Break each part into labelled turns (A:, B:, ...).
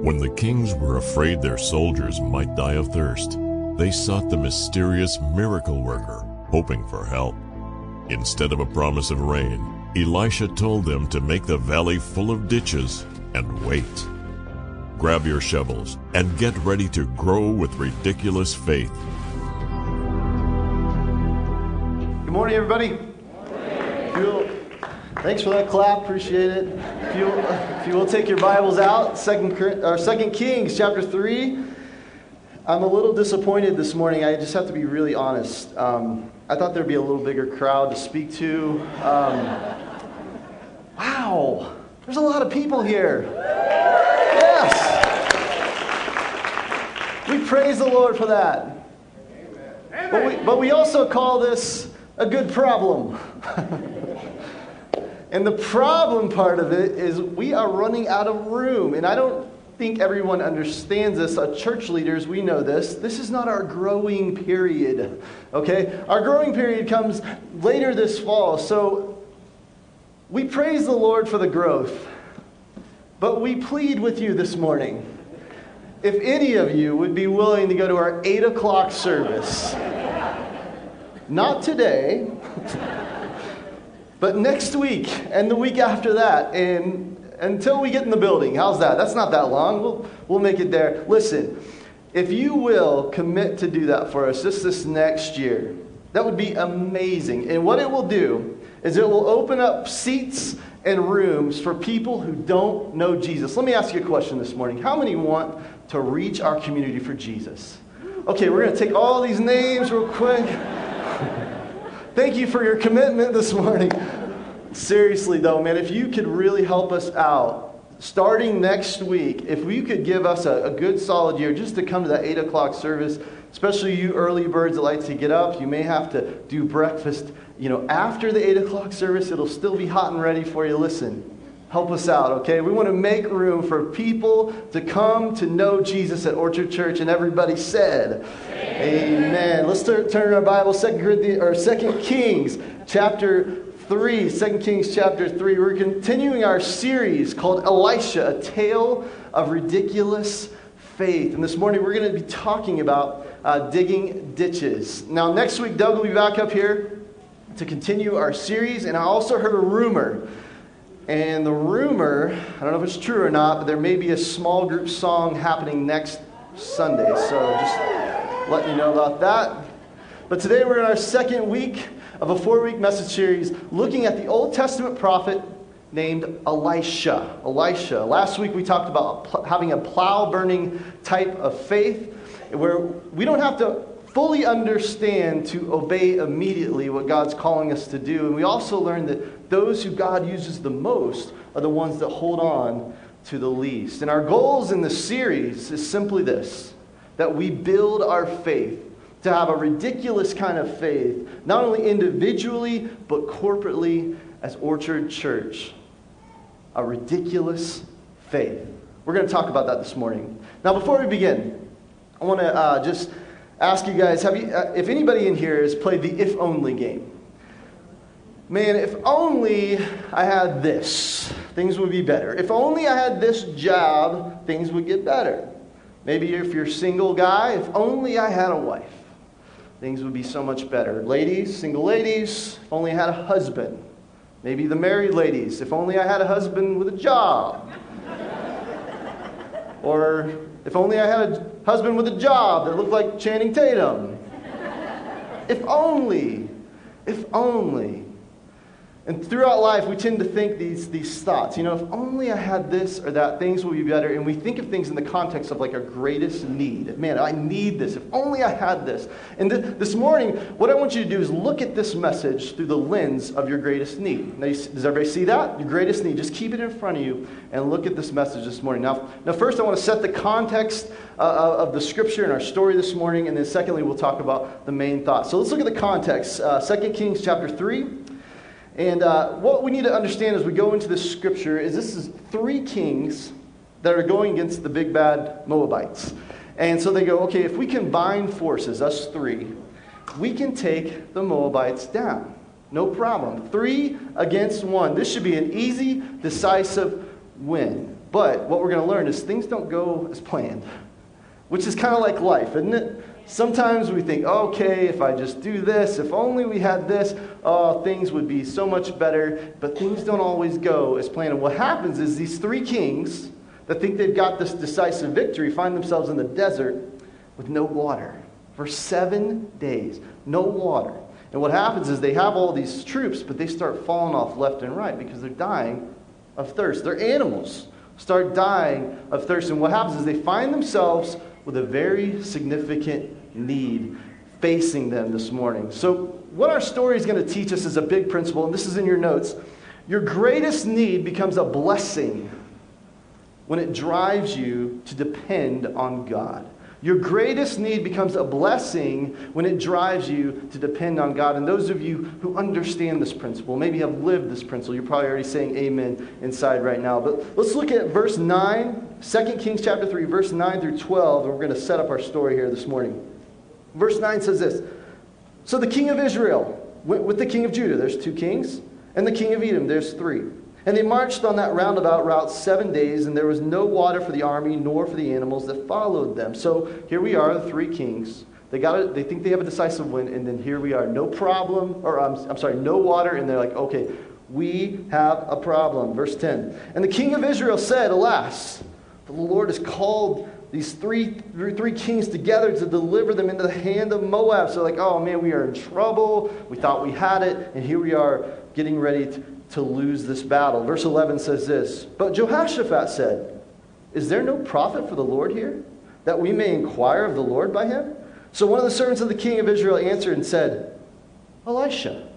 A: When the kings were afraid their soldiers might die of thirst, they sought the mysterious miracle worker, hoping for help. Instead of a promise of rain, Elisha told them to make the valley full of ditches and wait. Grab your shovels and get ready to grow with ridiculous faith.
B: Good morning, everybody. If you'll- thanks for that clap. Appreciate it. If you, if you will take your Bibles out, Second, or Second Kings chapter three. I'm a little disappointed this morning. I just have to be really honest. Um, I thought there'd be a little bigger crowd to speak to. Um, wow, there's a lot of people here. Yes. We praise the Lord for that. But we, but we also call this a good problem. and the problem part of it is we are running out of room. And I don't think everyone understands this. Church leaders, we know this. This is not our growing period. Okay? Our growing period comes later this fall. So we praise the Lord for the growth. But we plead with you this morning if any of you would be willing to go to our 8 o'clock service. Not today, but next week and the week after that, and until we get in the building. How's that? That's not that long. We'll, we'll make it there. Listen, if you will commit to do that for us just this next year, that would be amazing. And what it will do is it will open up seats and rooms for people who don't know Jesus. Let me ask you a question this morning. How many want to reach our community for Jesus? Okay, we're going to take all these names real quick. Thank you for your commitment this morning. Seriously, though, man, if you could really help us out, starting next week, if you could give us a, a good solid year just to come to that 8 o'clock service, especially you early birds that like to get up, you may have to do breakfast. You know, after the 8 o'clock service, it'll still be hot and ready for you. Listen, help us out, okay? We want to make room for people to come to know Jesus at Orchard Church, and everybody said, Amen. Amen. Let's turn, turn our Bible, Second Corinthians or Second Kings, chapter 3, 2 Kings chapter 3. We're continuing our series called Elisha, a tale of ridiculous faith. And this morning we're going to be talking about uh, digging ditches. Now, next week, Doug will be back up here to continue our series. And I also heard a rumor. And the rumor, I don't know if it's true or not, but there may be a small group song happening next Sunday. So just letting you know about that. But today we're in our second week of a four week message series looking at the Old Testament prophet named Elisha. Elisha. Last week we talked about having a plow burning type of faith where we don't have to fully understand to obey immediately what God's calling us to do. And we also learn that those who God uses the most are the ones that hold on to the least. And our goals in this series is simply this that we build our faith to have a ridiculous kind of faith, not only individually, but corporately as Orchard Church. A ridiculous faith. We're going to talk about that this morning. Now, before we begin, I want to uh, just ask you guys have you, uh, if anybody in here has played the if only game? Man, if only I had this, things would be better. If only I had this job, things would get better. Maybe if you're a single guy, if only I had a wife things would be so much better. Ladies, single ladies, if only I had a husband. Maybe the married ladies, if only I had a husband with a job. or if only I had a husband with a job that looked like Channing Tatum. if only, if only. And throughout life, we tend to think these, these thoughts. You know, if only I had this or that, things will be better. And we think of things in the context of like our greatest need. Man, I need this. If only I had this. And th- this morning, what I want you to do is look at this message through the lens of your greatest need. Now, you, does everybody see that? Your greatest need. Just keep it in front of you and look at this message this morning. Now, now first, I want to set the context uh, of the scripture and our story this morning. And then, secondly, we'll talk about the main thought. So let's look at the context. Uh, 2 Kings chapter 3. And uh, what we need to understand as we go into this scripture is this is three kings that are going against the big bad Moabites. And so they go, okay, if we combine forces, us three, we can take the Moabites down. No problem. Three against one. This should be an easy, decisive win. But what we're going to learn is things don't go as planned, which is kind of like life, isn't it? Sometimes we think, okay, if I just do this, if only we had this, oh, things would be so much better. But things don't always go as planned. And what happens is these three kings that think they've got this decisive victory find themselves in the desert with no water for seven days. No water. And what happens is they have all these troops, but they start falling off left and right because they're dying of thirst. Their animals start dying of thirst. And what happens is they find themselves with a very significant need facing them this morning. So, what our story is going to teach us is a big principle, and this is in your notes. Your greatest need becomes a blessing when it drives you to depend on God. Your greatest need becomes a blessing when it drives you to depend on God. And those of you who understand this principle, maybe have lived this principle, you're probably already saying amen inside right now. But let's look at verse 9, 2 Kings chapter 3, verse 9 through 12, and we're going to set up our story here this morning. Verse 9 says this So the king of Israel went with the king of Judah, there's two kings, and the king of Edom, there's three. And they marched on that roundabout route seven days, and there was no water for the army nor for the animals that followed them. So here we are, the three kings. They got it, they think they have a decisive win, and then here we are, no problem, or I'm, I'm sorry, no water, and they're like, okay, we have a problem. Verse 10. And the king of Israel said, Alas, the Lord has called these three, three kings together to deliver them into the hand of Moab. So, like, oh man, we are in trouble. We thought we had it, and here we are getting ready to, to lose this battle. Verse 11 says this But Jehoshaphat said, Is there no prophet for the Lord here, that we may inquire of the Lord by him? So one of the servants of the king of Israel answered and said, Elisha,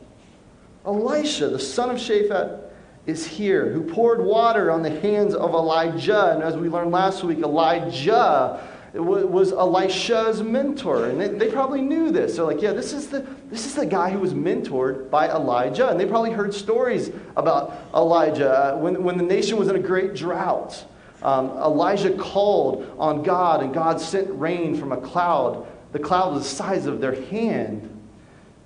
B: Elisha, the son of Shaphat, is here, who poured water on the hands of Elijah. And as we learned last week, Elijah was Elisha's mentor. And they, they, probably knew this. They're like, yeah, this is, the, this is the guy who was mentored by Elijah. And they probably heard stories about Elijah. Uh, when, when the nation was in a great drought, um, Elijah called on God, and God sent rain from a cloud. The cloud was the size of their hand.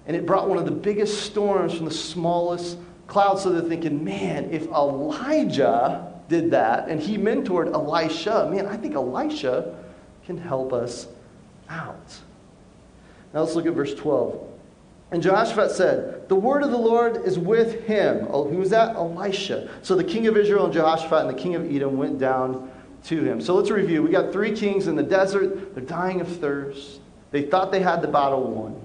B: And it brought one of the biggest storms from the smallest cloud. So they're thinking, man, if Elijah did that and he mentored Elisha, man, I think Elisha can help us out. Now let's look at verse 12. And Jehoshaphat said, The word of the Lord is with him. Oh, who was that? Elisha. So the king of Israel and Jehoshaphat and the king of Edom went down to him. So let's review. We got three kings in the desert. They're dying of thirst. They thought they had the battle won.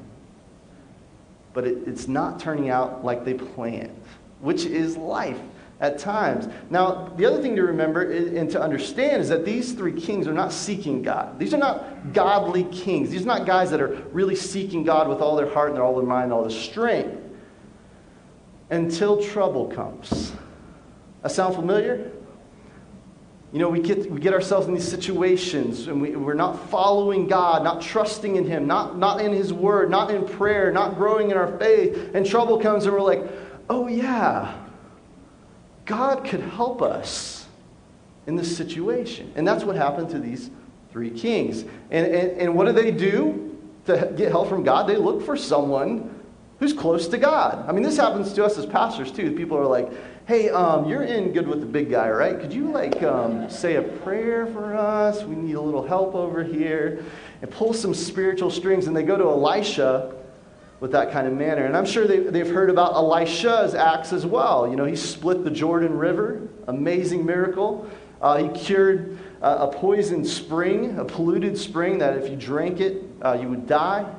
B: But it, it's not turning out like they planned, which is life at times. Now, the other thing to remember and to understand is that these three kings are not seeking God. These are not godly kings. These are not guys that are really seeking God with all their heart and all their mind and all their strength until trouble comes. That sound familiar? You know, we get, we get ourselves in these situations and we, we're not following God, not trusting in Him, not, not in His Word, not in prayer, not growing in our faith, and trouble comes and we're like, oh yeah, God could help us in this situation. And that's what happened to these three kings. And, and, and what do they do to get help from God? They look for someone who's close to God. I mean, this happens to us as pastors too. People are like, hey, um, you're in good with the big guy, right? Could you like um, say a prayer for us? We need a little help over here. And pull some spiritual strings. And they go to Elisha with that kind of manner. And I'm sure they, they've heard about Elisha's acts as well. You know, he split the Jordan River, amazing miracle. Uh, he cured uh, a poisoned spring, a polluted spring that if you drank it, uh, you would die.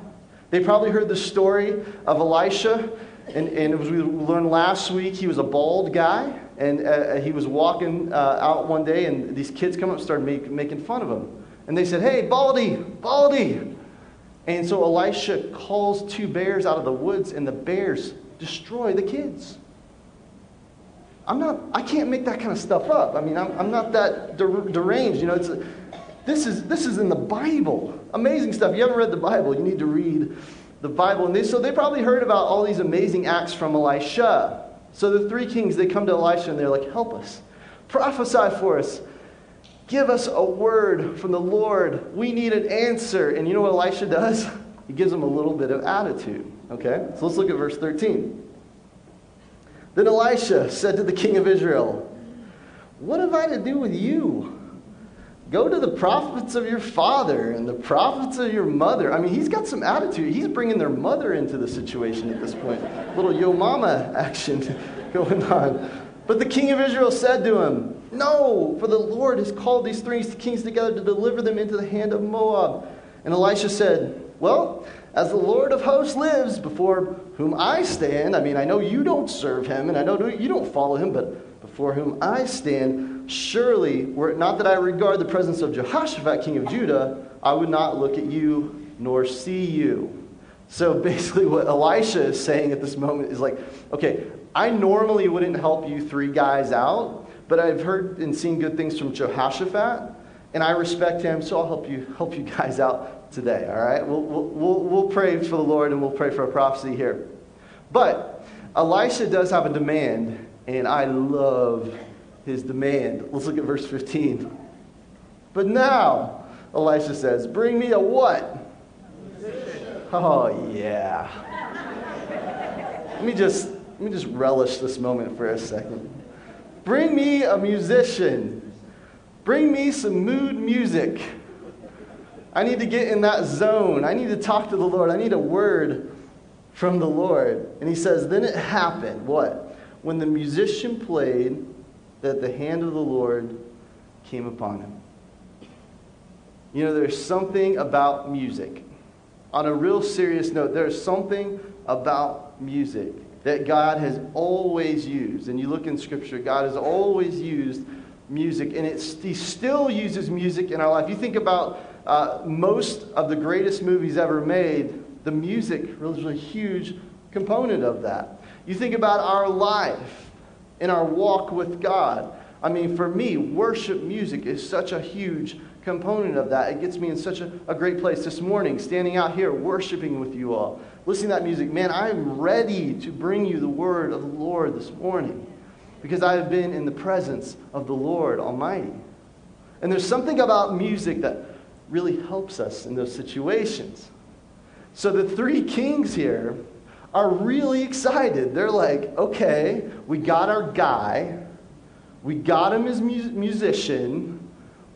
B: They probably heard the story of Elisha. And, and as we learned last week, he was a bald guy. And uh, he was walking uh, out one day, and these kids come up and started make, making fun of him. And they said, Hey, Baldy, Baldy, and so Elisha calls two bears out of the woods, and the bears destroy the kids. I'm not, I can't make that kind of stuff up. I mean, I'm, I'm not that deranged. You know, it's a, this, is, this is in the Bible. Amazing stuff. If you haven't read the Bible, you need to read the Bible. And they, so they probably heard about all these amazing acts from Elisha. So the three kings, they come to Elisha and they're like, help us. Prophesy for us. Give us a word from the Lord. We need an answer. And you know what Elisha does? He gives them a little bit of attitude. Okay? So let's look at verse 13. Then Elisha said to the king of Israel, What have I to do with you? Go to the prophets of your father and the prophets of your mother. I mean, he's got some attitude. He's bringing their mother into the situation at this point. Little yo mama action going on. But the king of Israel said to him, No, for the Lord has called these three kings together to deliver them into the hand of Moab. And Elisha said, Well, as the Lord of hosts lives, before whom I stand, I mean, I know you don't serve him, and I know you don't follow him, but before whom I stand, surely, were it not that I regard the presence of Jehoshaphat, king of Judah, I would not look at you nor see you. So basically, what Elisha is saying at this moment is like, okay, I normally wouldn't help you three guys out, but I've heard and seen good things from Jehoshaphat, and I respect him, so I'll help you help you guys out today, all right? We'll, we'll, we'll pray for the Lord and we'll pray for a prophecy here. But Elisha does have a demand, and I love his demand. Let's look at verse 15. But now, Elisha says, Bring me a what? Oh, yeah. let me just let me just relish this moment for a second. Bring me a musician. Bring me some mood music. I need to get in that zone. I need to talk to the Lord. I need a word from the Lord. And he says, Then it happened, what? When the musician played, that the hand of the Lord came upon him. You know, there's something about music. On a real serious note, there's something about music that God has always used. And you look in Scripture, God has always used music, and it's, He still uses music in our life. You think about uh, most of the greatest movies ever made, the music was a huge component of that. You think about our life in our walk with God. I mean, for me, worship music is such a huge component of that. It gets me in such a, a great place. This morning, standing out here, worshiping with you all, listening to that music, man, I am ready to bring you the word of the Lord this morning because I have been in the presence of the Lord Almighty. And there's something about music that really helps us in those situations. So the three kings here are really excited. They're like, okay, we got our guy, we got him as mu- musician.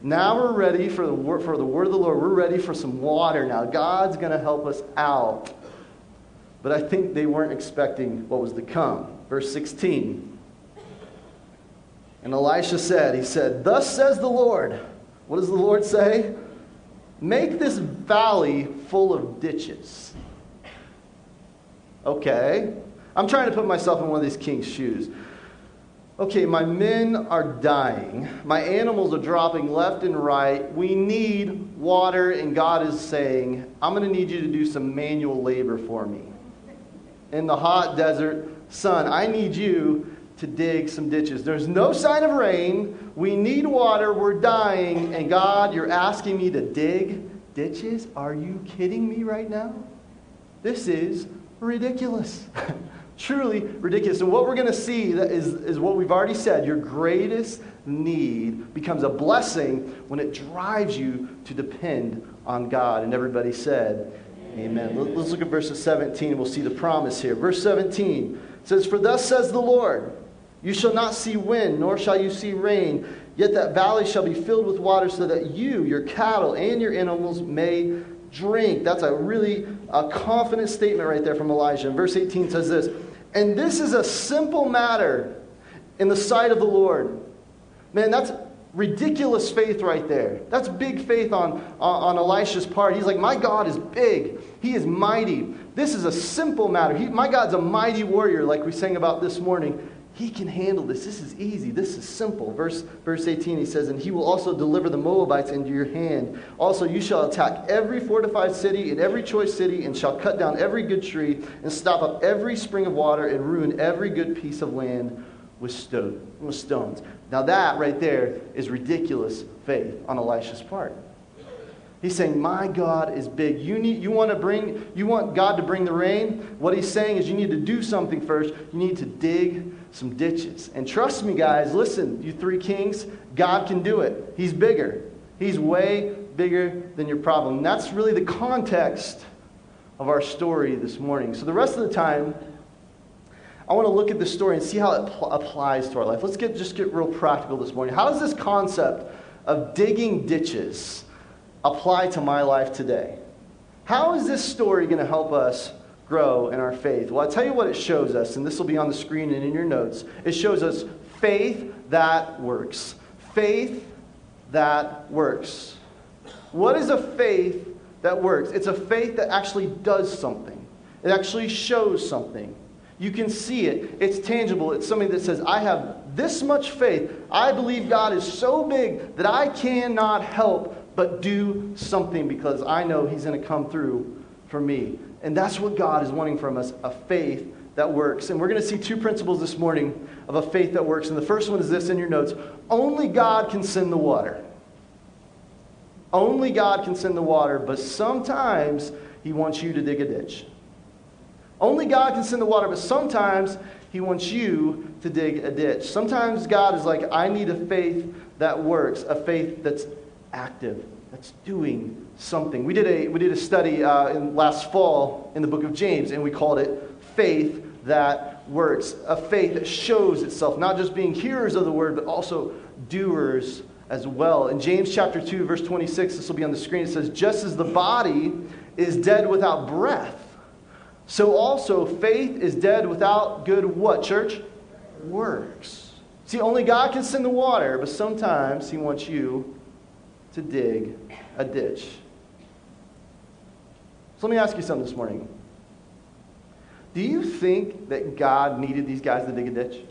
B: Now we're ready for the, word, for the word of the Lord. We're ready for some water now. God's going to help us out. But I think they weren't expecting what was to come. Verse 16. And Elisha said, He said, Thus says the Lord. What does the Lord say? Make this valley full of ditches. Okay. I'm trying to put myself in one of these king's shoes. Okay, my men are dying. My animals are dropping left and right. We need water, and God is saying, I'm going to need you to do some manual labor for me. In the hot desert sun, I need you to dig some ditches. There's no sign of rain. We need water. We're dying. And God, you're asking me to dig ditches? Are you kidding me right now? This is ridiculous. Truly ridiculous. And what we're going to see is, is what we've already said. Your greatest need becomes a blessing when it drives you to depend on God. And everybody said, Amen. Let's look at verses 17. We'll see the promise here. Verse 17 says, For thus says the Lord, you shall not see wind, nor shall you see rain. Yet that valley shall be filled with water so that you, your cattle, and your animals may drink. That's a really a confident statement right there from Elijah. And verse 18 says this And this is a simple matter in the sight of the Lord. Man, that's ridiculous faith right there. That's big faith on, on, on Elisha's part. He's like, My God is big, He is mighty. This is a simple matter. He, my God's a mighty warrior, like we sang about this morning. He can handle this. This is easy. This is simple. Verse, verse 18, he says, And he will also deliver the Moabites into your hand. Also, you shall attack every fortified city and every choice city, and shall cut down every good tree, and stop up every spring of water, and ruin every good piece of land with, stone, with stones. Now, that right there is ridiculous faith on Elisha's part. He's saying, My God is big. You, need, you, want to bring, you want God to bring the rain? What he's saying is you need to do something first. You need to dig some ditches. And trust me, guys, listen, you three kings, God can do it. He's bigger. He's way bigger than your problem. And that's really the context of our story this morning. So the rest of the time, I want to look at this story and see how it pl- applies to our life. Let's get, just get real practical this morning. How does this concept of digging ditches apply to my life today? How is this story going to help us grow in our faith? Well, I'll tell you what it shows us, and this will be on the screen and in your notes. It shows us faith that works. Faith that works. What is a faith that works? It's a faith that actually does something, it actually shows something. You can see it. It's tangible. It's something that says, I have this much faith. I believe God is so big that I cannot help but do something because I know He's going to come through for me. And that's what God is wanting from us a faith that works. And we're going to see two principles this morning of a faith that works. And the first one is this in your notes only God can send the water. Only God can send the water, but sometimes He wants you to dig a ditch. Only God can send the water, but sometimes He wants you to dig a ditch. Sometimes God is like, I need a faith that works, a faith that's active, that's doing something. We did a, we did a study uh, in last fall in the book of James, and we called it Faith That Works. A faith that shows itself, not just being hearers of the word, but also doers as well. In James chapter 2, verse 26, this will be on the screen, it says, Just as the body is dead without breath, so also faith is dead without good what, church? Works. See, only God can send the water, but sometimes He wants you to dig a ditch. So let me ask you something this morning. Do you think that God needed these guys to dig a ditch?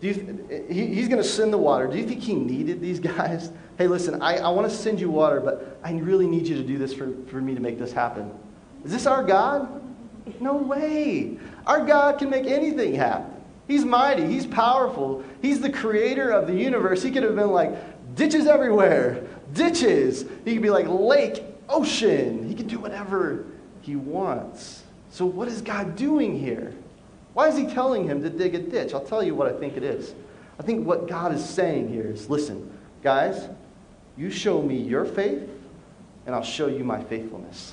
B: Do you, he, he's going to send the water. Do you think he needed these guys? Hey, listen, I, I want to send you water, but I really need you to do this for, for me to make this happen. Is this our God? No way. Our God can make anything happen. He's mighty. He's powerful. He's the creator of the universe. He could have been like, ditches everywhere, ditches. He could be like, lake, ocean. He can do whatever he wants. So, what is God doing here? Why is he telling him to dig a ditch? I'll tell you what I think it is. I think what God is saying here is listen, guys, you show me your faith, and I'll show you my faithfulness.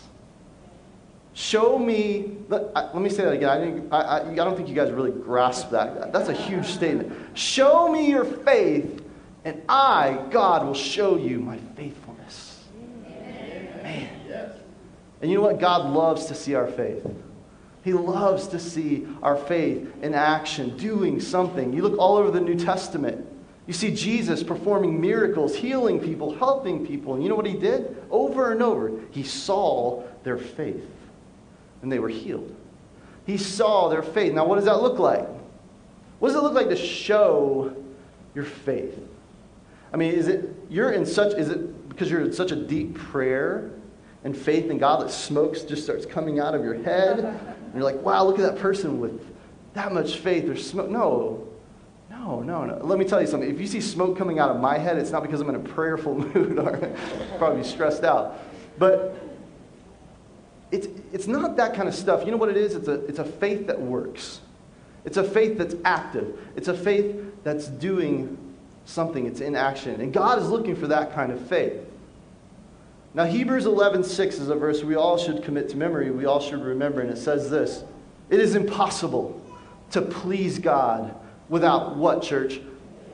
B: Show me, let, let me say that again. I, I, I don't think you guys really grasp that. That's a huge statement. Show me your faith, and I, God, will show you my faithfulness. Man. And you know what? God loves to see our faith. He loves to see our faith in action, doing something. You look all over the New Testament. You see Jesus performing miracles, healing people, helping people. And you know what he did? Over and over, he saw their faith and they were healed. He saw their faith. Now, what does that look like? What does it look like to show your faith? I mean, is it you're in such is it because you're in such a deep prayer and faith in God that smoke just starts coming out of your head? And you're like, wow, look at that person with that much faith. There's smoke. No, no, no, no. Let me tell you something. If you see smoke coming out of my head, it's not because I'm in a prayerful mood or probably stressed out. But it's, it's not that kind of stuff. You know what it is? It's a, it's a faith that works. It's a faith that's active. It's a faith that's doing something. It's in action. And God is looking for that kind of faith. Now, Hebrews 11:6 is a verse we all should commit to memory. We all should remember. And it says this It is impossible to please God without what, church?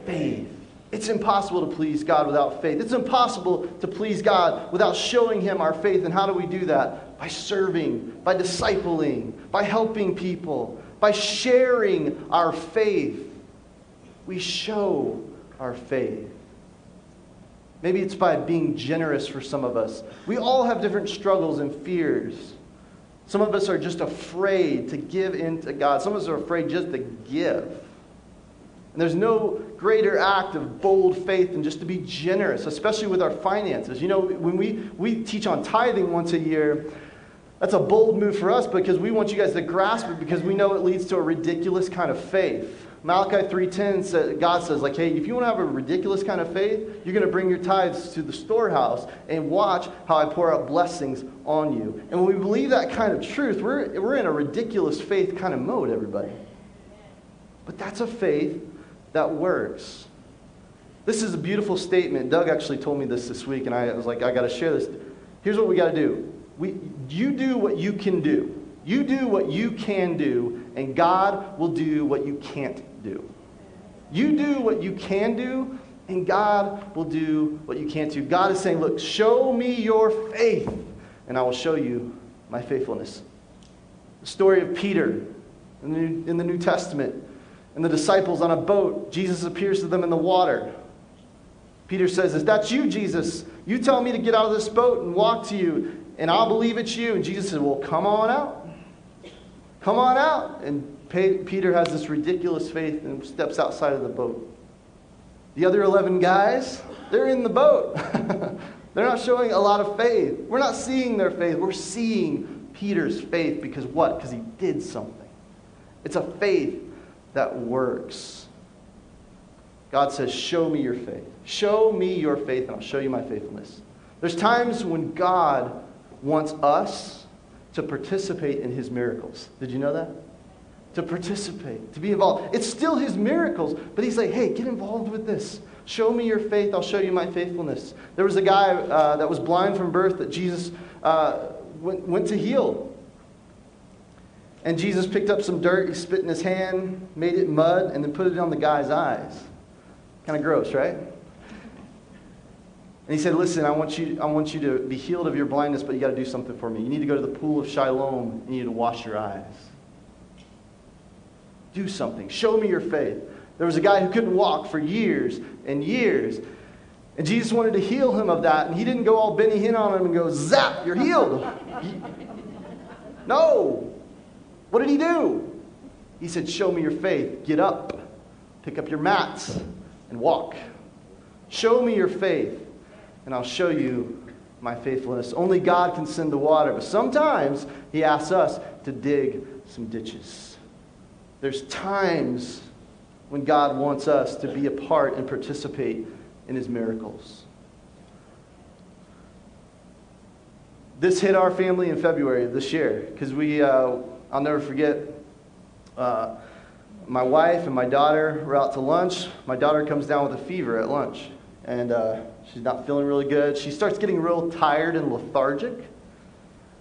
B: Faith. It's impossible to please God without faith. It's impossible to please God without showing Him our faith. And how do we do that? By serving, by discipling, by helping people, by sharing our faith. We show our faith. Maybe it's by being generous for some of us. We all have different struggles and fears. Some of us are just afraid to give in to God. Some of us are afraid just to give. And there's no greater act of bold faith than just to be generous, especially with our finances. You know, when we, we teach on tithing once a year, that's a bold move for us because we want you guys to grasp it because we know it leads to a ridiculous kind of faith. Malachi 3.10 says, God says, like, hey, if you want to have a ridiculous kind of faith, you're going to bring your tithes to the storehouse and watch how I pour out blessings on you. And when we believe that kind of truth, we're, we're in a ridiculous faith kind of mode, everybody. But that's a faith that works. This is a beautiful statement. Doug actually told me this this week, and I was like, I got to share this. Here's what we got to do. We, you do what you can do. You do what you can do, and God will do what you can't do. You do what you can do, and God will do what you can't do. God is saying, Look, show me your faith, and I will show you my faithfulness. The story of Peter in the New, in the New Testament and the disciples on a boat. Jesus appears to them in the water. Peter says, Is that you, Jesus? You tell me to get out of this boat and walk to you, and I'll believe it's you. And Jesus says, Well, come on out. Come on out. And Peter has this ridiculous faith and steps outside of the boat. The other 11 guys, they're in the boat. they're not showing a lot of faith. We're not seeing their faith. We're seeing Peter's faith because what? Because he did something. It's a faith that works. God says, Show me your faith. Show me your faith, and I'll show you my faithfulness. There's times when God wants us to participate in his miracles. Did you know that? To participate, to be involved. It's still his miracles, but he's like, hey, get involved with this. Show me your faith, I'll show you my faithfulness. There was a guy uh, that was blind from birth that Jesus uh, went, went to heal. And Jesus picked up some dirt, he spit in his hand, made it mud, and then put it on the guy's eyes. Kind of gross, right? And he said, Listen, I want, you, I want you to be healed of your blindness, but you got to do something for me. You need to go to the pool of Siloam and you need to wash your eyes. Do something. Show me your faith. There was a guy who couldn't walk for years and years. And Jesus wanted to heal him of that. And he didn't go all Benny Hinn on him and go, Zap, you're healed. no. What did he do? He said, Show me your faith. Get up, pick up your mats, and walk. Show me your faith, and I'll show you my faithfulness. Only God can send the water, but sometimes He asks us to dig some ditches. There's times when God wants us to be a part and participate in His miracles. This hit our family in February of this year because we. Uh, I'll never forget uh, my wife and my daughter were out to lunch. My daughter comes down with a fever at lunch, and uh, she's not feeling really good. She starts getting real tired and lethargic.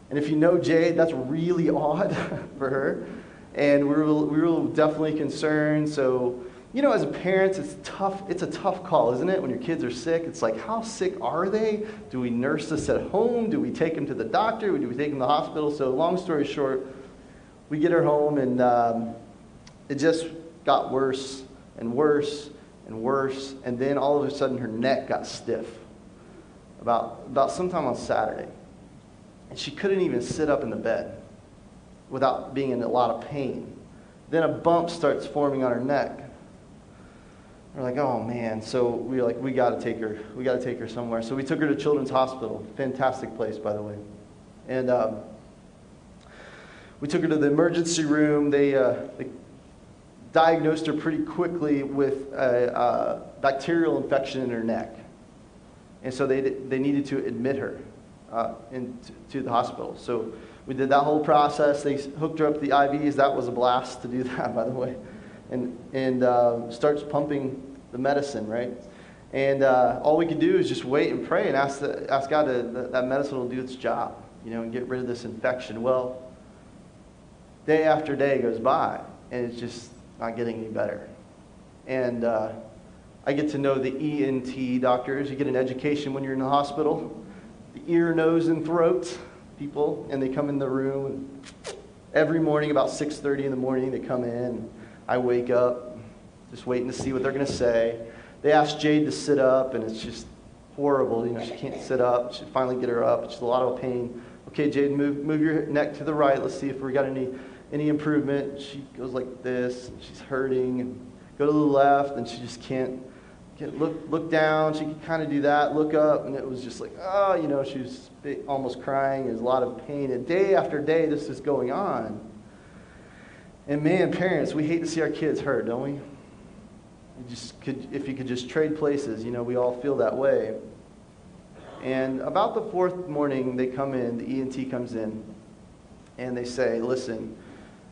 B: And if you know Jade, that's really odd for her. And we were, we were definitely concerned. So, you know, as parents, it's tough. It's a tough call, isn't it? When your kids are sick, it's like, how sick are they? Do we nurse this at home? Do we take them to the doctor? Do we take them to the hospital? So, long story short, we get her home, and um, it just got worse and worse and worse. And then all of a sudden, her neck got stiff about, about sometime on Saturday. And she couldn't even sit up in the bed without being in a lot of pain. Then a bump starts forming on her neck. We're like, oh man. So we are like, we got to take her. We got to take her somewhere. So we took her to Children's Hospital. Fantastic place, by the way. And um, we took her to the emergency room. They, uh, they diagnosed her pretty quickly with a, a, bacterial infection in her neck. And so they, they needed to admit her uh, into to the hospital. So we did that whole process. They hooked her up the IVs. That was a blast to do that, by the way. And, and uh, starts pumping the medicine, right? And uh, all we could do is just wait and pray and ask, the, ask God to, that, that medicine will do its job, you know, and get rid of this infection. Well, day after day goes by, and it's just not getting any better. And uh, I get to know the ENT doctors. You get an education when you're in the hospital. The ear, nose, and throat people, and they come in the room. Every morning, about 6:30 in the morning, they come in. I wake up, just waiting to see what they're going to say. They ask Jade to sit up, and it's just horrible. You know, she can't sit up. She finally get her up. It's a lot of pain. Okay, Jade, move move your neck to the right. Let's see if we got any any improvement. She goes like this, she's hurting, and go to the left, and she just can't, can't look, look down. She can kind of do that, look up, and it was just like, oh, you know, she was almost crying. There's a lot of pain. And day after day, this is going on. And man, parents, we hate to see our kids hurt, don't we? You just could, if you could just trade places, you know, we all feel that way. And about the fourth morning, they come in, the ENT comes in, and they say, listen,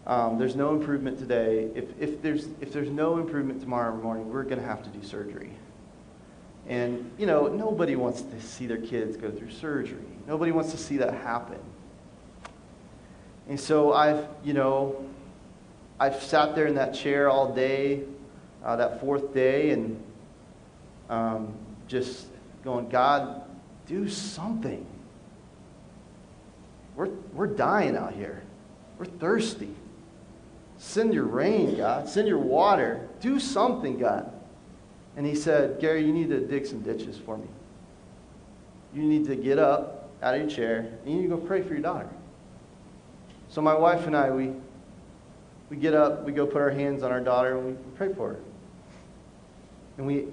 B: um, there's no improvement today. If, if, there's, if there's no improvement tomorrow morning, we're going to have to do surgery. And, you know, nobody wants to see their kids go through surgery. Nobody wants to see that happen. And so I've, you know, I've sat there in that chair all day, uh, that fourth day, and um, just going, God, do something. We're, we're dying out here. We're thirsty. Send your rain, God. Send your water. Do something, God. And he said, Gary, you need to dig some ditches for me. You need to get up out of your chair and you need to go pray for your daughter. So my wife and I, we, we get up, we go put our hands on our daughter, and we pray for her. And we,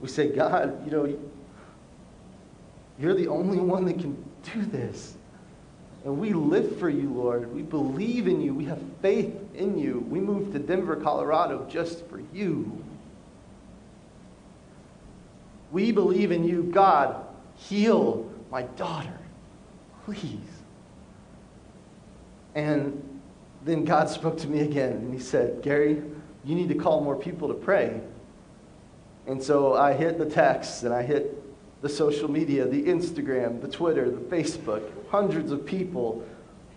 B: we say, God, you know, you're the only one that can do this. And we live for you, Lord. We believe in you. We have faith in you. We moved to Denver, Colorado just for you. We believe in you. God, heal my daughter. Please. And then God spoke to me again and he said, Gary, you need to call more people to pray. And so I hit the text and I hit the social media, the Instagram, the Twitter, the Facebook, hundreds of people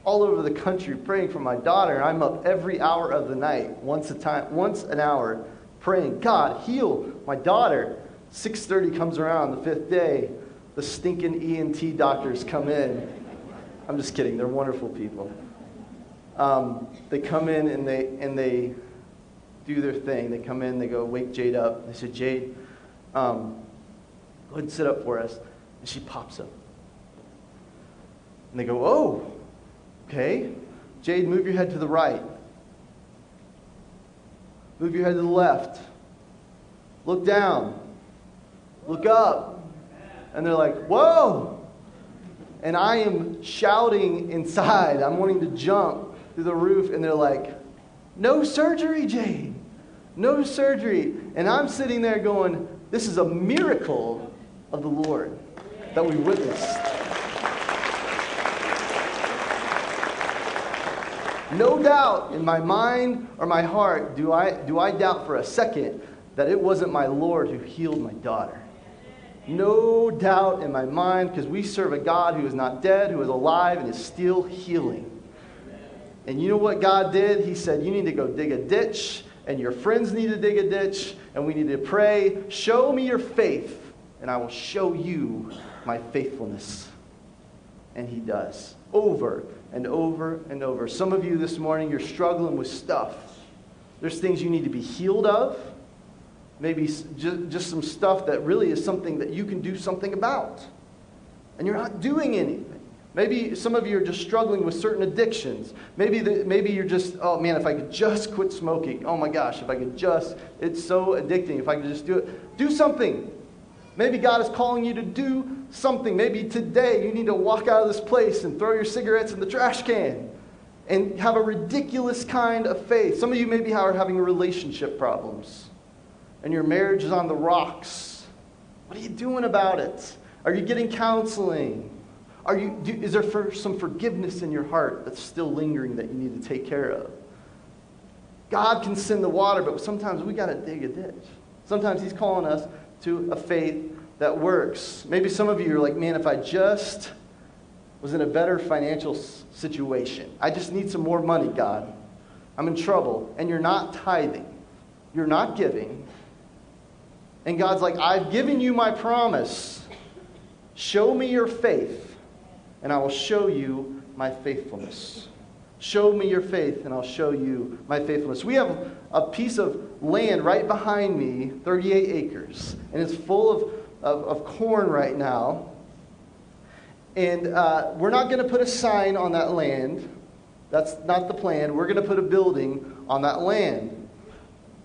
B: all over the country praying for my daughter. I'm up every hour of the night, once a time, once an hour, praying, God, heal my daughter. 6:30 comes around the fifth day. The stinking ENT doctors come in. I'm just kidding. They're wonderful people. Um, they come in and they and they do their thing. They come in. They go wake Jade up. They said, Jade, um, go ahead and sit up for us. And she pops up. And they go, oh, okay. Jade, move your head to the right. Move your head to the left. Look down. Look up. And they're like, whoa. And I am shouting inside. I'm wanting to jump through the roof. And they're like, no surgery, Jade. No surgery. And I'm sitting there going, this is a miracle of the Lord that we witnessed. No doubt in my mind or my heart do I, do I doubt for a second that it wasn't my Lord who healed my daughter. No doubt in my mind because we serve a God who is not dead, who is alive, and is still healing. And you know what God did? He said, You need to go dig a ditch, and your friends need to dig a ditch, and we need to pray. Show me your faith, and I will show you my faithfulness. And He does over and over and over. Some of you this morning, you're struggling with stuff. There's things you need to be healed of. Maybe just, just some stuff that really is something that you can do something about. And you're not doing anything. Maybe some of you are just struggling with certain addictions. Maybe, the, maybe you're just, oh man, if I could just quit smoking. Oh my gosh, if I could just, it's so addicting. If I could just do it. Do something. Maybe God is calling you to do something. Maybe today you need to walk out of this place and throw your cigarettes in the trash can and have a ridiculous kind of faith. Some of you maybe are having relationship problems and your marriage is on the rocks. What are you doing about it? Are you getting counseling? Are you, do, is there for, some forgiveness in your heart that's still lingering that you need to take care of? God can send the water, but sometimes we got to dig a ditch. Sometimes He's calling us to a faith that works. Maybe some of you are like, man, if I just was in a better financial situation, I just need some more money, God. I'm in trouble. And you're not tithing, you're not giving. And God's like, I've given you my promise. Show me your faith, and I will show you my faithfulness. Show me your faith, and I'll show you my faithfulness. We have a piece of land right behind me, 38 acres, and it's full of, of, of corn right now. And uh, we're not going to put a sign on that land. That's not the plan. We're going to put a building on that land.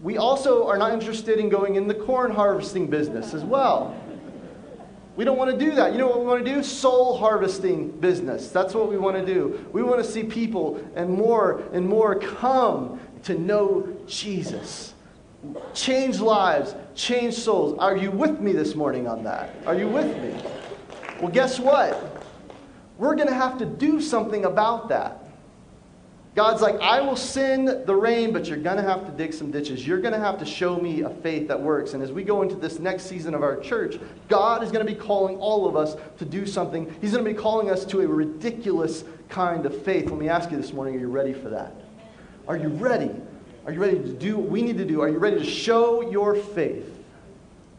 B: We also are not interested in going in the corn harvesting business as well. We don't want to do that. You know what we want to do? Soul harvesting business. That's what we want to do. We want to see people and more and more come to know Jesus. Change lives, change souls. Are you with me this morning on that? Are you with me? Well, guess what? We're going to have to do something about that. God's like, I will send the rain, but you're going to have to dig some ditches. You're going to have to show me a faith that works. And as we go into this next season of our church, God is going to be calling all of us to do something. He's going to be calling us to a ridiculous kind of faith. Let me ask you this morning are you ready for that? Are you ready? Are you ready to do what we need to do? Are you ready to show your faith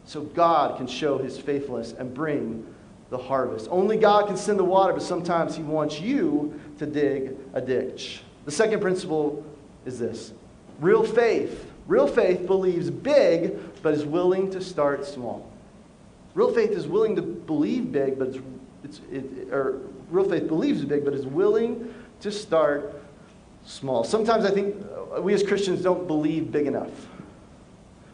B: so God can show his faithfulness and bring the harvest? Only God can send the water, but sometimes he wants you to dig a ditch. The second principle is this real faith. Real faith believes big, but is willing to start small. Real faith is willing to believe big, but it's, it's it, or real faith believes big, but is willing to start small. Sometimes I think we as Christians don't believe big enough.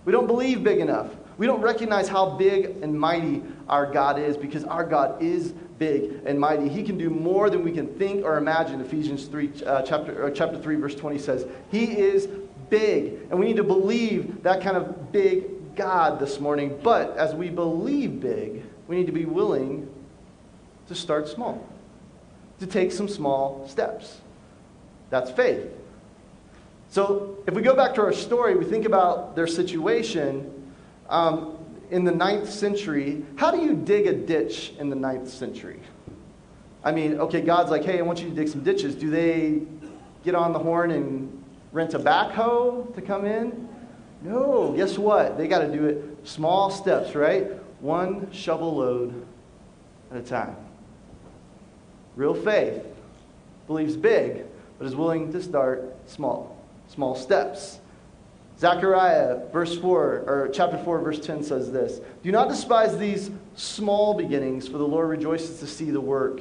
B: We don't believe big enough. We don't recognize how big and mighty our God is because our God is big and mighty. He can do more than we can think or imagine. Ephesians 3, uh, chapter, chapter 3, verse 20 says, He is big. And we need to believe that kind of big God this morning. But as we believe big, we need to be willing to start small, to take some small steps. That's faith. So if we go back to our story, we think about their situation. Um, in the ninth century, how do you dig a ditch in the ninth century? I mean, okay, God's like, hey, I want you to dig some ditches. Do they get on the horn and rent a backhoe to come in? No, guess what? They got to do it small steps, right? One shovel load at a time. Real faith believes big, but is willing to start small, small steps. Zechariah, verse 4, or chapter 4, verse 10 says this Do not despise these small beginnings, for the Lord rejoices to see the work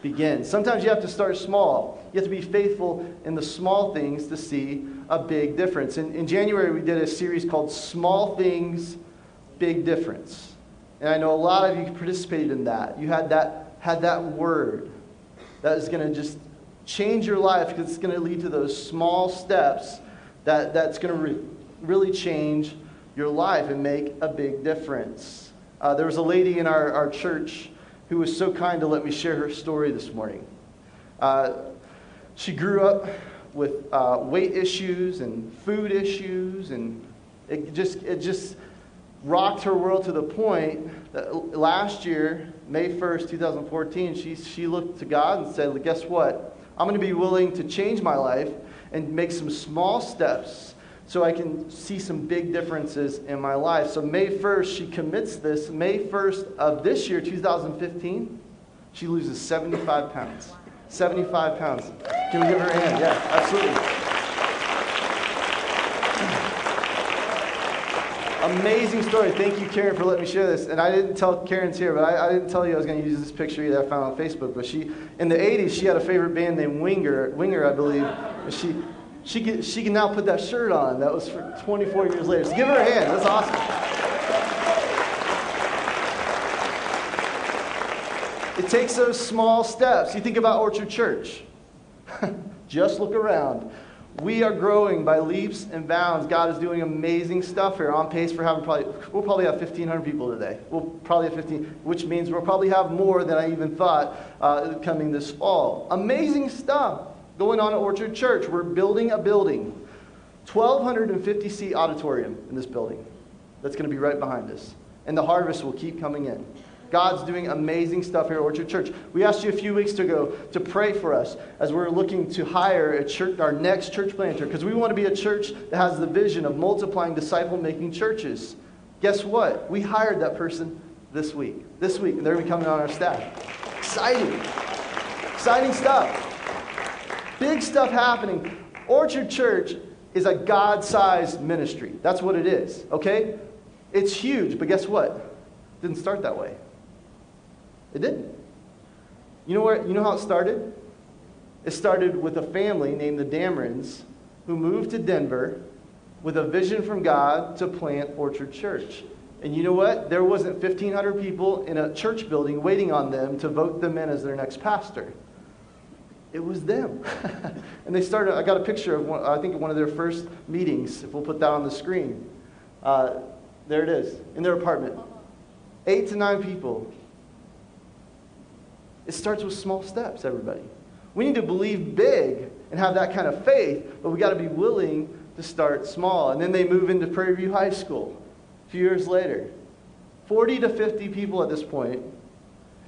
B: begin. Sometimes you have to start small. You have to be faithful in the small things to see a big difference. In, in January, we did a series called Small Things, Big Difference. And I know a lot of you participated in that. You had that, had that word that is going to just change your life because it's going to lead to those small steps that, that's going to re- really change your life and make a big difference. Uh, there was a lady in our, our church who was so kind to let me share her story this morning. Uh, she grew up with uh, weight issues and food issues, and it just, it just rocked her world to the point that last year, May 1st, 2014, she, she looked to God and said, Guess what? I'm going to be willing to change my life and make some small steps so I can see some big differences in my life. So, May 1st, she commits this. May 1st of this year, 2015, she loses 75 pounds. 75 pounds. Can we give her a hand? Yeah, absolutely. Amazing story. Thank you, Karen, for letting me share this. And I didn't tell Karen's here, but I, I didn't tell you I was going to use this picture that I found on Facebook. But she, in the 80s, she had a favorite band named Winger, Winger, I believe. She, she, can, she can now put that shirt on. That was for 24 years later. So give her a hand. That's awesome. It takes those small steps. You think about Orchard Church. Just look around. We are growing by leaps and bounds. God is doing amazing stuff here. On pace for having probably, we'll probably have 1,500 people today. We'll probably have 15, which means we'll probably have more than I even thought uh, coming this fall. Amazing stuff going on at Orchard Church. We're building a building, 1,250 seat auditorium in this building that's going to be right behind us. And the harvest will keep coming in. God's doing amazing stuff here at Orchard Church. We asked you a few weeks ago to pray for us as we're looking to hire a church, our next church planter, because we want to be a church that has the vision of multiplying disciple making churches. Guess what? We hired that person this week. This week, and they're going to be coming on our staff. Exciting. Exciting stuff. Big stuff happening. Orchard Church is a God sized ministry. That's what it is, okay? It's huge, but guess what? It didn't start that way. It didn't. You know, where, you know how it started? It started with a family named the Damerons who moved to Denver with a vision from God to plant Orchard Church. And you know what? There wasn't 1,500 people in a church building waiting on them to vote them in as their next pastor. It was them. and they started, I got a picture of, one, I think, one of their first meetings, if we'll put that on the screen. Uh, there it is, in their apartment. Eight to nine people. It starts with small steps, everybody. We need to believe big and have that kind of faith, but we got to be willing to start small. And then they move into Prairie View High School a few years later. 40 to 50 people at this point,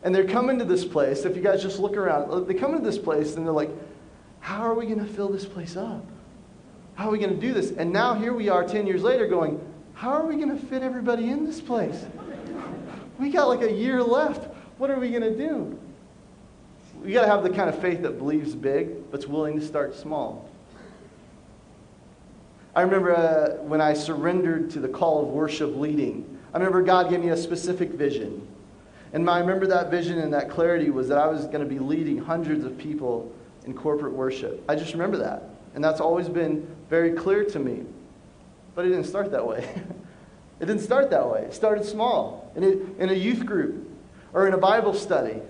B: and they're coming to this place. If you guys just look around, they come into this place and they're like, how are we going to fill this place up? How are we going to do this? And now here we are 10 years later going, how are we going to fit everybody in this place? We got like a year left. What are we going to do? We got to have the kind of faith that believes big, but's willing to start small. I remember uh, when I surrendered to the call of worship leading. I remember God gave me a specific vision. And I remember that vision and that clarity was that I was going to be leading hundreds of people in corporate worship. I just remember that. And that's always been very clear to me. But it didn't start that way. it didn't start that way. It started small in a, in a youth group or in a Bible study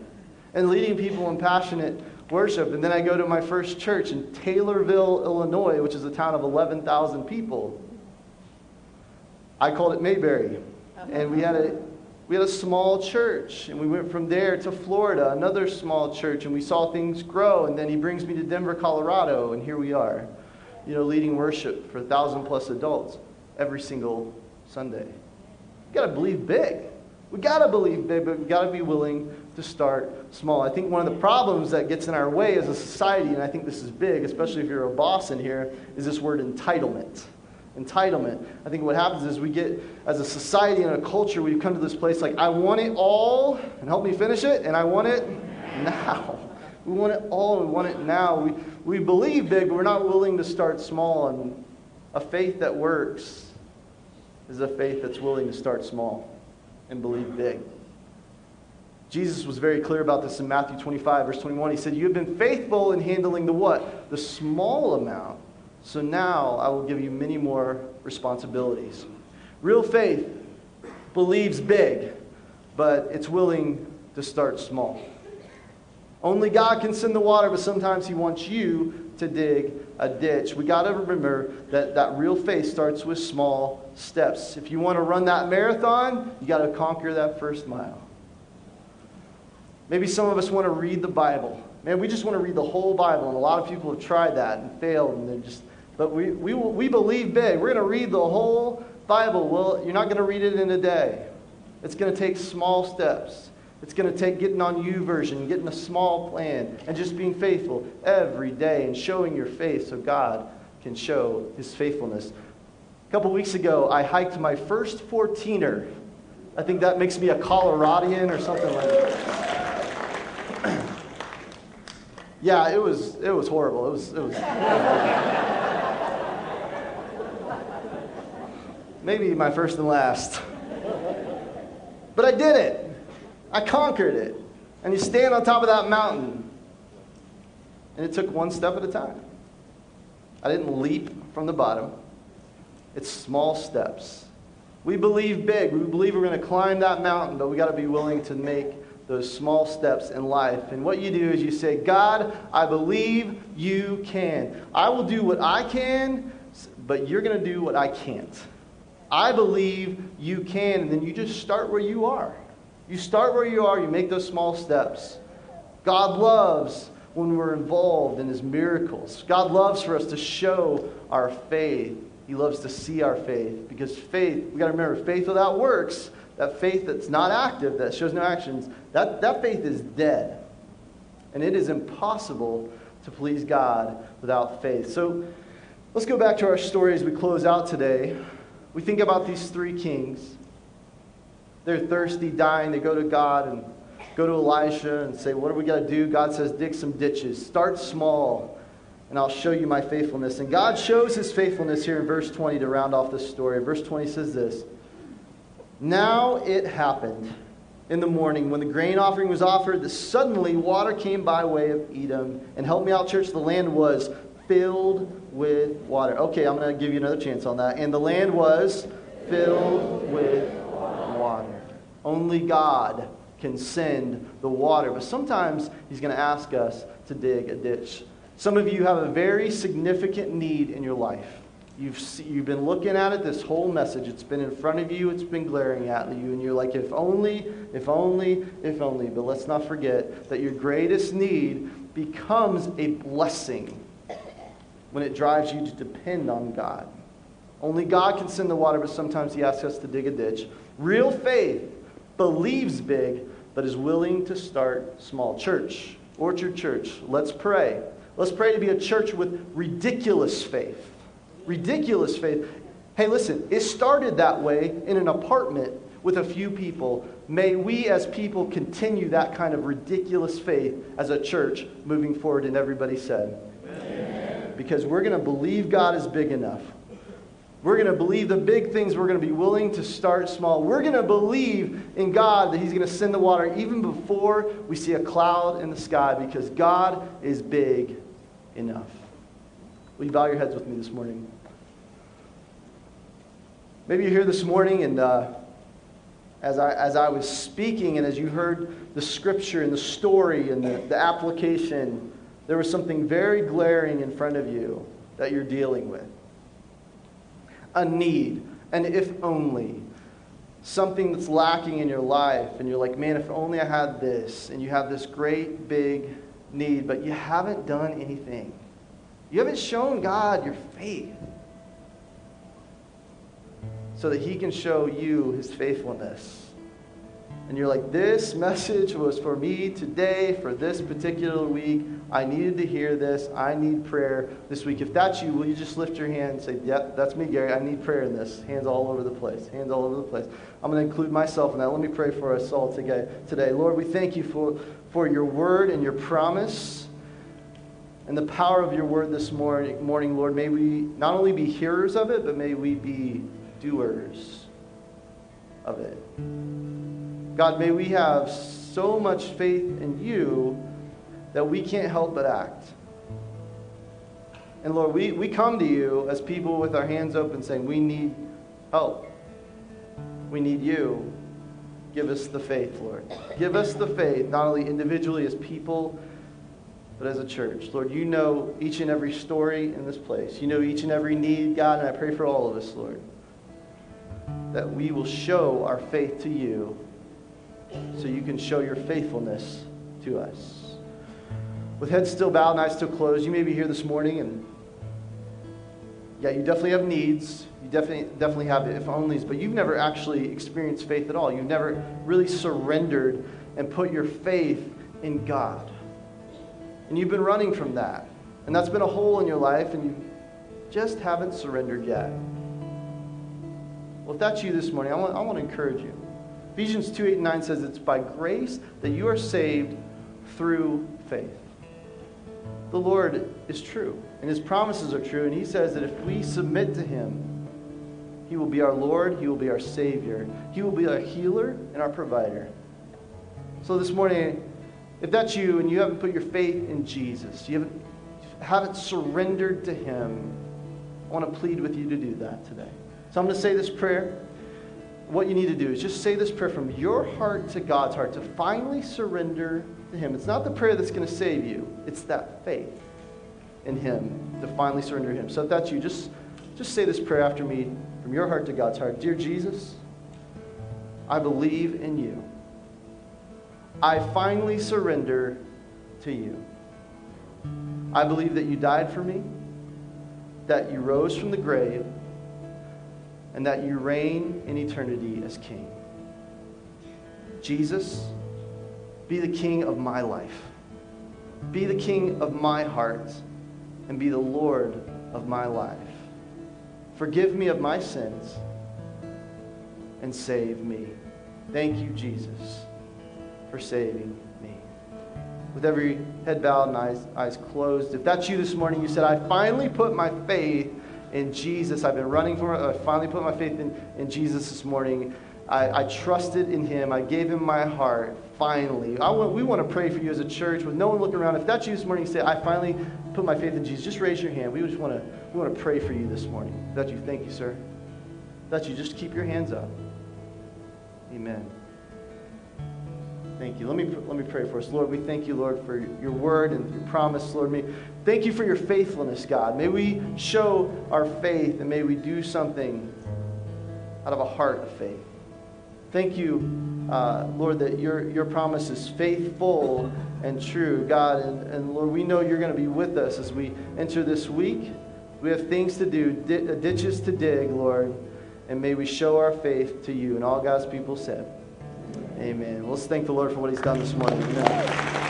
B: and leading people in passionate worship. And then I go to my first church in Taylorville, Illinois, which is a town of 11,000 people. I called it Mayberry. And we had a we had a small church, and we went from there to Florida, another small church, and we saw things grow. And then he brings me to Denver, Colorado, and here we are, you know, leading worship for a thousand plus adults every single Sunday. We got to believe big. We got to believe big, but we got to be willing to start small. I think one of the problems that gets in our way as a society, and I think this is big, especially if you're a boss in here, is this word entitlement entitlement. I think what happens is we get, as a society and a culture, we've come to this place like, I want it all, and help me finish it, and I want it now. We want it all, and we want it now. We, we believe big, but we're not willing to start small. And a faith that works is a faith that's willing to start small and believe big. Jesus was very clear about this in Matthew 25, verse 21. He said, You have been faithful in handling the what? The small amount so now I will give you many more responsibilities. Real faith believes big, but it's willing to start small. Only God can send the water, but sometimes He wants you to dig a ditch. We got to remember that, that real faith starts with small steps. If you want to run that marathon, you got to conquer that first mile. Maybe some of us want to read the Bible. Man, we just want to read the whole Bible, and a lot of people have tried that and failed, and they're just but we, we, we believe big. We're going to read the whole Bible. Well, you're not going to read it in a day. It's going to take small steps. It's going to take getting on YouVersion, getting a small plan, and just being faithful every day and showing your faith so God can show his faithfulness. A couple weeks ago, I hiked my first 14er. I think that makes me a Coloradian or something like that. yeah, it was, it was horrible. It was, it was. Maybe my first and last. But I did it. I conquered it. And you stand on top of that mountain. And it took one step at a time. I didn't leap from the bottom. It's small steps. We believe big. We believe we're going to climb that mountain, but we got to be willing to make those small steps in life. And what you do is you say, God, I believe you can. I will do what I can, but you're going to do what I can't. I believe you can. And then you just start where you are. You start where you are, you make those small steps. God loves when we're involved in his miracles. God loves for us to show our faith. He loves to see our faith because faith, we got to remember, faith without works, that faith that's not active, that shows no actions, that, that faith is dead. And it is impossible to please God without faith. So let's go back to our story as we close out today. We think about these three kings. They're thirsty, dying. They go to God and go to Elisha and say, What are we going to do? God says, Dig some ditches. Start small, and I'll show you my faithfulness. And God shows his faithfulness here in verse 20 to round off this story. Verse 20 says this Now it happened in the morning when the grain offering was offered that suddenly water came by way of Edom. And help me out, church, the land was filled with water. Okay, I'm going to give you another chance on that. And the land was filled with water. Only God can send the water. But sometimes He's going to ask us to dig a ditch. Some of you have a very significant need in your life. You've, you've been looking at it this whole message. It's been in front of you, it's been glaring at you, and you're like, if only, if only, if only. But let's not forget that your greatest need becomes a blessing when it drives you to depend on God. Only God can send the water, but sometimes He asks us to dig a ditch. Real faith believes big, but is willing to start small. Church, Orchard Church, let's pray. Let's pray to be a church with ridiculous faith. Ridiculous faith. Hey, listen, it started that way in an apartment with a few people. May we as people continue that kind of ridiculous faith as a church moving forward. And everybody said, Amen. Because we're going to believe God is big enough. We're going to believe the big things. We're going to be willing to start small. We're going to believe in God that He's going to send the water even before we see a cloud in the sky because God is big enough. Will you bow your heads with me this morning? Maybe you're here this morning and uh, as, I, as I was speaking and as you heard the scripture and the story and the, the application, there was something very glaring in front of you that you're dealing with. A need, an if only, something that's lacking in your life, and you're like, man, if only I had this, and you have this great big need, but you haven't done anything. You haven't shown God your faith so that He can show you His faithfulness and you're like, this message was for me today, for this particular week. I needed to hear this. I need prayer this week. If that's you, will you just lift your hand and say, Yep, that's me, Gary. I need prayer in this. Hands all over the place. Hands all over the place. I'm going to include myself in that. Let me pray for us all today. Lord, we thank you for, for your word and your promise and the power of your word this morning, morning, Lord. May we not only be hearers of it, but may we be doers of it. God, may we have so much faith in you that we can't help but act. And Lord, we, we come to you as people with our hands open saying, We need help. We need you. Give us the faith, Lord. Give us the faith, not only individually as people, but as a church. Lord, you know each and every story in this place. You know each and every need, God, and I pray for all of us, Lord, that we will show our faith to you so you can show your faithfulness to us. With heads still bowed and eyes still closed, you may be here this morning and yeah, you definitely have needs. You definitely, definitely have if onlys, but you've never actually experienced faith at all. You've never really surrendered and put your faith in God. And you've been running from that. And that's been a hole in your life, and you just haven't surrendered yet. Well, if that's you this morning, I want, I want to encourage you. Ephesians 2 8 and 9 says it's by grace that you are saved through faith. The Lord is true, and his promises are true, and he says that if we submit to him, he will be our Lord, he will be our Savior, he will be our healer and our provider. So this morning, if that's you and you haven't put your faith in Jesus, you haven't, haven't surrendered to him, I want to plead with you to do that today. So I'm going to say this prayer what you need to do is just say this prayer from your heart to God's heart to finally surrender to Him. It's not the prayer that's going to save you, it's that faith in Him to finally surrender to Him. So if that's you, just, just say this prayer after me from your heart to God's heart. Dear Jesus, I believe in you. I finally surrender to you. I believe that you died for me, that you rose from the grave and that you reign in eternity as King. Jesus, be the King of my life. Be the King of my heart, and be the Lord of my life. Forgive me of my sins and save me. Thank you, Jesus, for saving me. With every head bowed and eyes, eyes closed, if that's you this morning, you said, I finally put my faith in Jesus. I've been running for it. I finally put my faith in, in Jesus this morning. I, I trusted in him. I gave him my heart. Finally. I want, we want to pray for you as a church with no one looking around. If that's you this morning, you say, I finally put my faith in Jesus. Just raise your hand. We just want to, we want to pray for you this morning. If that's you, thank you, sir. If that's you, just keep your hands up. Amen. Thank you. Let me, let me pray for us. Lord, we thank you, Lord, for your word and your promise. Lord, may, thank you for your faithfulness, God. May we show our faith and may we do something out of a heart of faith. Thank you, uh, Lord, that your, your promise is faithful and true, God. And, and Lord, we know you're going to be with us as we enter this week. We have things to do, di- ditches to dig, Lord, and may we show our faith to you. And all God's people said, Amen. Let's thank the Lord for what He's done this morning. Amen.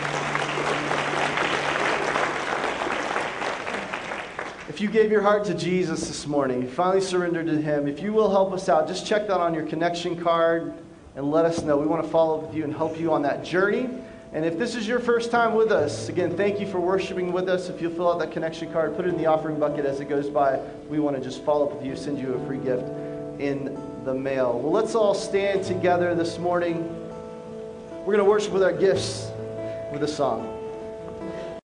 B: If you gave your heart to Jesus this morning, you finally surrendered to Him, if you will help us out, just check that on your connection card and let us know. We want to follow up with you and help you on that journey. And if this is your first time with us, again, thank you for worshiping with us. If you'll fill out that connection card, put it in the offering bucket as it goes by. We want to just follow up with you, send you a free gift in the mail. Well, let's all stand together this morning. We're going to worship with our gifts with a song.